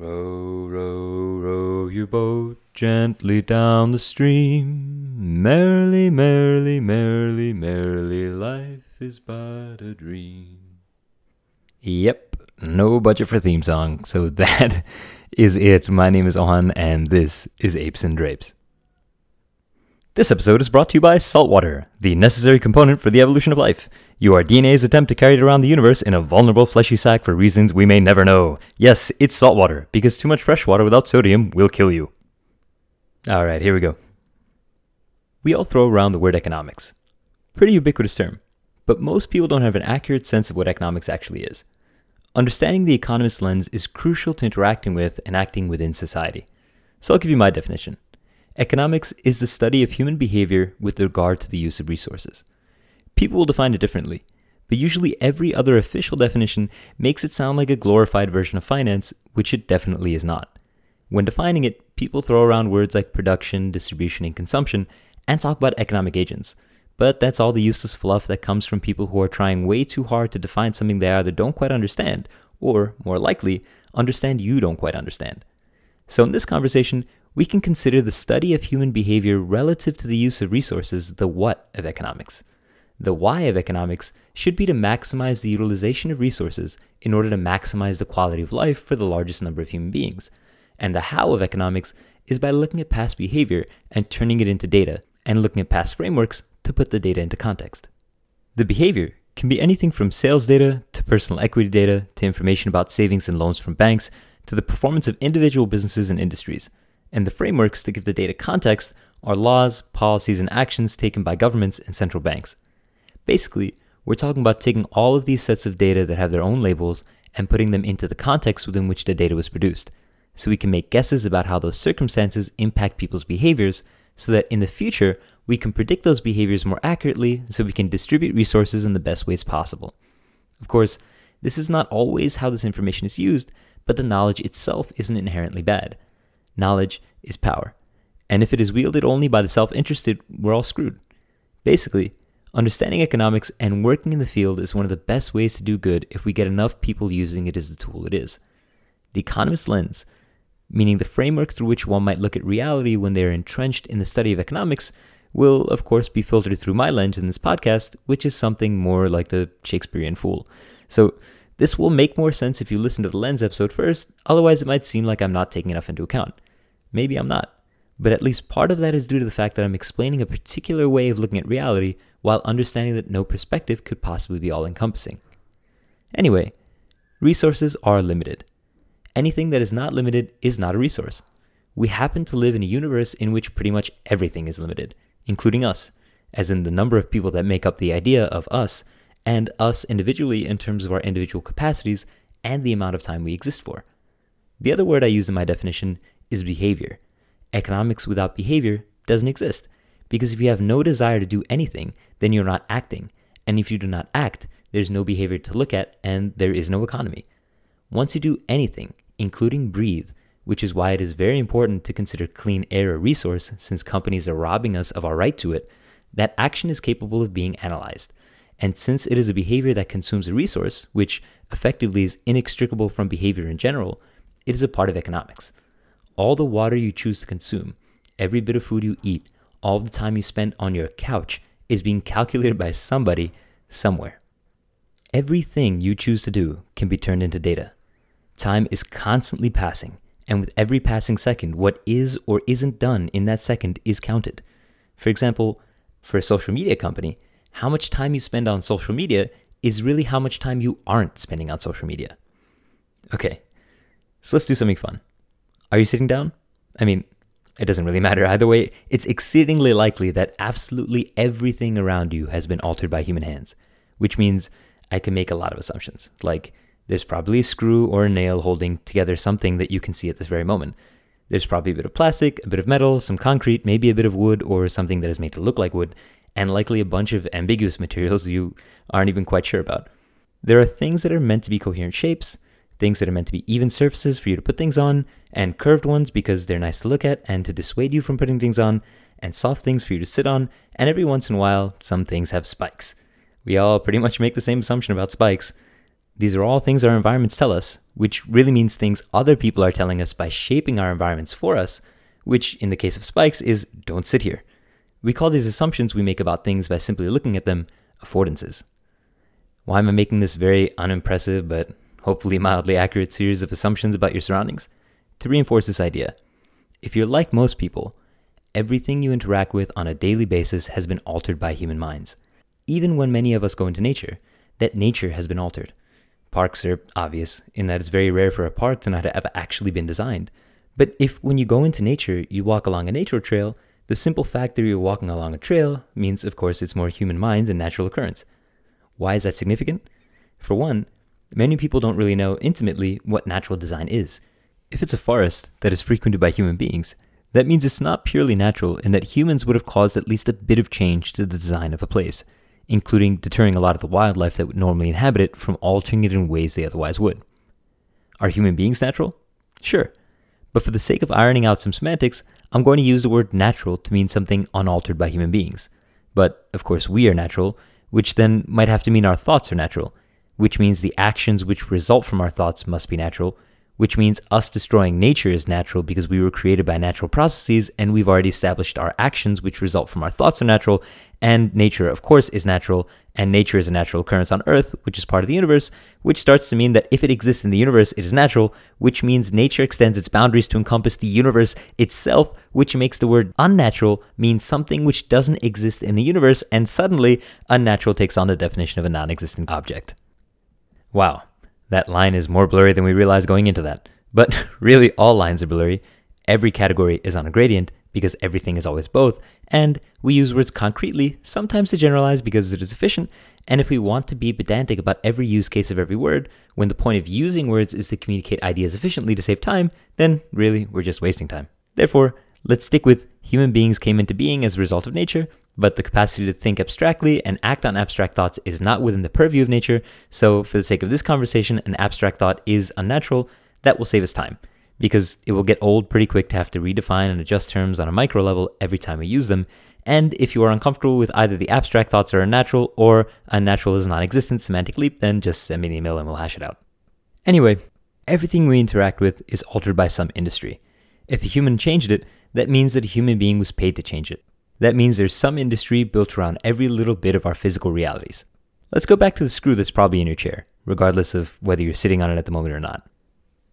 Row, row, row your boat gently down the stream. Merrily, merrily, merrily, merrily, life is but a dream. Yep, no budget for theme song, so that is it. My name is Ohan, and this is Apes and Drapes. This episode is brought to you by saltwater, the necessary component for the evolution of life. You are DNA's attempt to carry it around the universe in a vulnerable fleshy sack for reasons we may never know. Yes, it's saltwater, because too much fresh water without sodium will kill you. Alright, here we go. We all throw around the word economics. Pretty ubiquitous term, but most people don't have an accurate sense of what economics actually is. Understanding the economist's lens is crucial to interacting with and acting within society. So I'll give you my definition. Economics is the study of human behavior with regard to the use of resources. People will define it differently, but usually every other official definition makes it sound like a glorified version of finance, which it definitely is not. When defining it, people throw around words like production, distribution, and consumption, and talk about economic agents. But that's all the useless fluff that comes from people who are trying way too hard to define something they either don't quite understand, or, more likely, understand you don't quite understand. So, in this conversation, we can consider the study of human behavior relative to the use of resources the what of economics. The why of economics should be to maximize the utilization of resources in order to maximize the quality of life for the largest number of human beings. And the how of economics is by looking at past behavior and turning it into data, and looking at past frameworks to put the data into context. The behavior can be anything from sales data to personal equity data to information about savings and loans from banks to the performance of individual businesses and industries and the frameworks to give the data context are laws, policies, and actions taken by governments and central banks. Basically, we're talking about taking all of these sets of data that have their own labels and putting them into the context within which the data was produced, so we can make guesses about how those circumstances impact people's behaviors, so that in the future, we can predict those behaviors more accurately so we can distribute resources in the best ways possible. Of course, this is not always how this information is used, but the knowledge itself isn't inherently bad. Knowledge is power. And if it is wielded only by the self interested, we're all screwed. Basically, understanding economics and working in the field is one of the best ways to do good if we get enough people using it as the tool it is. The economist lens, meaning the framework through which one might look at reality when they are entrenched in the study of economics, will, of course, be filtered through my lens in this podcast, which is something more like the Shakespearean fool. So, this will make more sense if you listen to the lens episode first, otherwise, it might seem like I'm not taking enough into account. Maybe I'm not. But at least part of that is due to the fact that I'm explaining a particular way of looking at reality while understanding that no perspective could possibly be all encompassing. Anyway, resources are limited. Anything that is not limited is not a resource. We happen to live in a universe in which pretty much everything is limited, including us, as in the number of people that make up the idea of us, and us individually in terms of our individual capacities and the amount of time we exist for. The other word I use in my definition is behavior. Economics without behavior doesn't exist. Because if you have no desire to do anything, then you're not acting. And if you do not act, there's no behavior to look at and there is no economy. Once you do anything, including breathe, which is why it is very important to consider clean air a resource since companies are robbing us of our right to it, that action is capable of being analyzed. And since it is a behavior that consumes a resource, which effectively is inextricable from behavior in general, it is a part of economics all the water you choose to consume, every bit of food you eat, all the time you spend on your couch is being calculated by somebody somewhere. Everything you choose to do can be turned into data. Time is constantly passing, and with every passing second, what is or isn't done in that second is counted. For example, for a social media company, how much time you spend on social media is really how much time you aren't spending on social media. Okay, so let's do something fun. Are you sitting down? I mean, it doesn't really matter either way. It's exceedingly likely that absolutely everything around you has been altered by human hands, which means I can make a lot of assumptions. Like, there's probably a screw or a nail holding together something that you can see at this very moment. There's probably a bit of plastic, a bit of metal, some concrete, maybe a bit of wood or something that is made to look like wood, and likely a bunch of ambiguous materials you aren't even quite sure about. There are things that are meant to be coherent shapes, things that are meant to be even surfaces for you to put things on, and curved ones because they're nice to look at and to dissuade you from putting things on, and soft things for you to sit on, and every once in a while, some things have spikes. We all pretty much make the same assumption about spikes. These are all things our environments tell us, which really means things other people are telling us by shaping our environments for us, which in the case of spikes is don't sit here. We call these assumptions we make about things by simply looking at them affordances. Why am I making this very unimpressive but hopefully mildly accurate series of assumptions about your surroundings? To reinforce this idea. If you're like most people, everything you interact with on a daily basis has been altered by human minds. Even when many of us go into nature, that nature has been altered. Parks are obvious in that it's very rare for a park to not have actually been designed. But if when you go into nature, you walk along a nature trail, the simple fact that you're walking along a trail means, of course, it's more human mind than natural occurrence. Why is that significant? For one, many people don't really know intimately what natural design is. If it's a forest that is frequented by human beings, that means it's not purely natural in that humans would have caused at least a bit of change to the design of a place including deterring a lot of the wildlife that would normally inhabit it from altering it in ways they otherwise would. Are human beings natural? Sure. But for the sake of ironing out some semantics, I'm going to use the word natural to mean something unaltered by human beings. But, of course, we are natural, which then might have to mean our thoughts are natural, which means the actions which result from our thoughts must be natural, which means us destroying nature is natural because we were created by natural processes and we've already established our actions which result from our thoughts are natural and nature of course is natural and nature is a natural occurrence on earth which is part of the universe which starts to mean that if it exists in the universe it is natural which means nature extends its boundaries to encompass the universe itself which makes the word unnatural mean something which doesn't exist in the universe and suddenly unnatural takes on the definition of a non-existent object wow that line is more blurry than we realized going into that. But really, all lines are blurry. Every category is on a gradient because everything is always both. And we use words concretely, sometimes to generalize because it is efficient. And if we want to be pedantic about every use case of every word, when the point of using words is to communicate ideas efficiently to save time, then really we're just wasting time. Therefore, let's stick with human beings came into being as a result of nature, but the capacity to think abstractly and act on abstract thoughts is not within the purview of nature. So, for the sake of this conversation, an abstract thought is unnatural. That will save us time because it will get old pretty quick to have to redefine and adjust terms on a micro level every time we use them. And if you are uncomfortable with either the abstract thoughts are unnatural or unnatural is non existent semantic leap, then just send me an email and we'll hash it out. Anyway, everything we interact with is altered by some industry. If a human changed it, that means that a human being was paid to change it. That means there's some industry built around every little bit of our physical realities. Let's go back to the screw that's probably in your chair, regardless of whether you're sitting on it at the moment or not.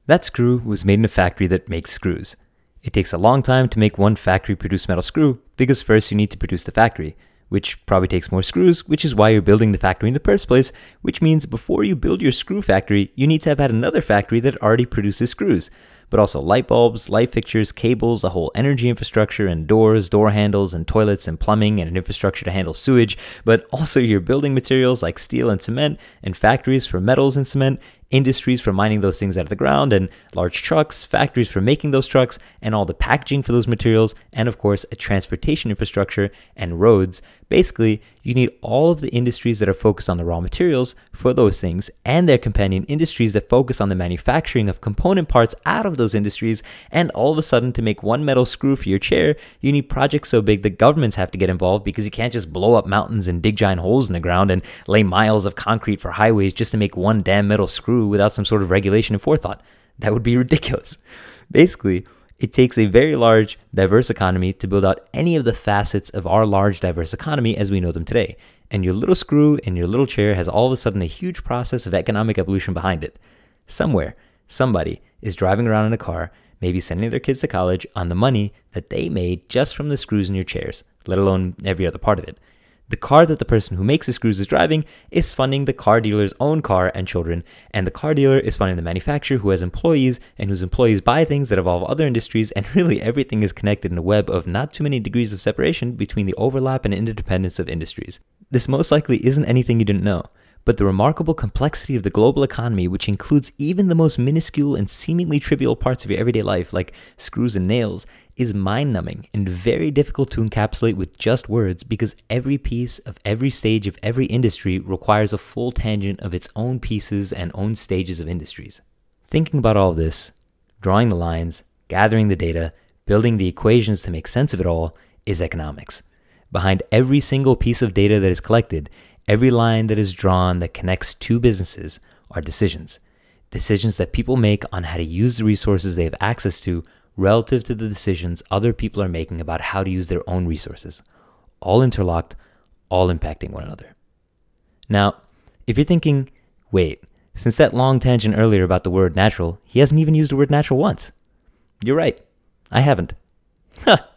That screw was made in a factory that makes screws. It takes a long time to make one factory produce metal screw because first you need to produce the factory, which probably takes more screws, which is why you're building the factory in the first place, which means before you build your screw factory, you need to have had another factory that already produces screws but also light bulbs, light fixtures, cables, a whole energy infrastructure, and doors, door handles, and toilets, and plumbing, and an infrastructure to handle sewage, but also your building materials like steel and cement, and factories for metals and cement, industries for mining those things out of the ground, and large trucks, factories for making those trucks, and all the packaging for those materials, and of course, a transportation infrastructure and roads. Basically, you need all of the industries that are focused on the raw materials for those things and their companion industries that focus on the manufacturing of component parts out of those industries. And all of a sudden, to make one metal screw for your chair, you need projects so big that governments have to get involved because you can't just blow up mountains and dig giant holes in the ground and lay miles of concrete for highways just to make one damn metal screw without some sort of regulation and forethought. That would be ridiculous. Basically, it takes a very large, diverse economy to build out any of the facets of our large, diverse economy as we know them today. And your little screw in your little chair has all of a sudden a huge process of economic evolution behind it. Somewhere, somebody is driving around in a car, maybe sending their kids to college on the money that they made just from the screws in your chairs, let alone every other part of it. The car that the person who makes the screws is driving is funding the car dealer's own car and children, and the car dealer is funding the manufacturer who has employees and whose employees buy things that involve other industries, and really everything is connected in a web of not too many degrees of separation between the overlap and interdependence of industries. This most likely isn't anything you didn't know but the remarkable complexity of the global economy, which includes even the most minuscule and seemingly trivial parts of your everyday life, like screws and nails, is mind numbing and very difficult to encapsulate with just words because every piece of every stage of every industry requires a full tangent of its own pieces and own stages of industries. Thinking about all this, drawing the lines, gathering the data, building the equations to make sense of it all is economics. Behind every single piece of data that is collected Every line that is drawn that connects two businesses are decisions. decisions that people make on how to use the resources they have access to relative to the decisions other people are making about how to use their own resources, all interlocked, all impacting one another. Now, if you're thinking, wait, since that long tangent earlier about the word natural, he hasn't even used the word natural once. You're right. I haven't.